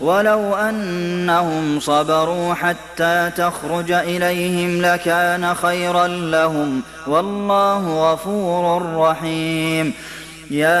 ولو أنهم صبروا حتى تخرج إليهم لكان خيرا لهم والله غفور رحيم يا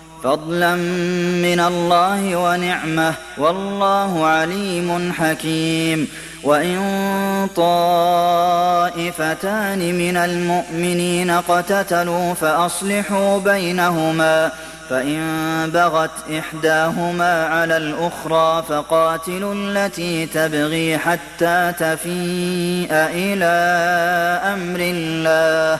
فضلا من الله ونعمة والله عليم حكيم. وإن طائفتان من المؤمنين اقتتلوا فأصلحوا بينهما فإن بغت إحداهما على الأخرى فقاتلوا التي تبغي حتى تفيء إلى أمر الله.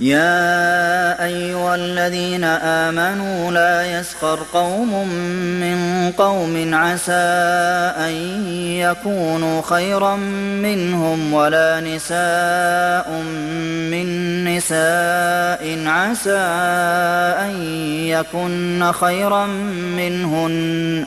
يا أيها الذين آمنوا لا يسخر قوم من قوم عسى أن يكونوا خيرا منهم ولا نساء من نساء عسى أن يكن خيرا منهن.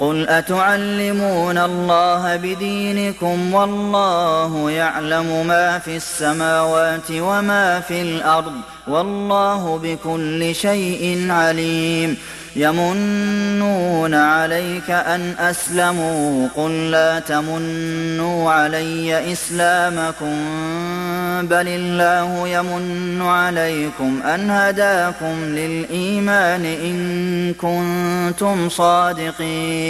قل أتعلمون الله بدينكم والله يعلم ما في السماوات وما في الأرض والله بكل شيء عليم يمنون عليك أن أسلموا قل لا تمنوا علي إسلامكم بل الله يمن عليكم أن هداكم للإيمان إن كنتم صادقين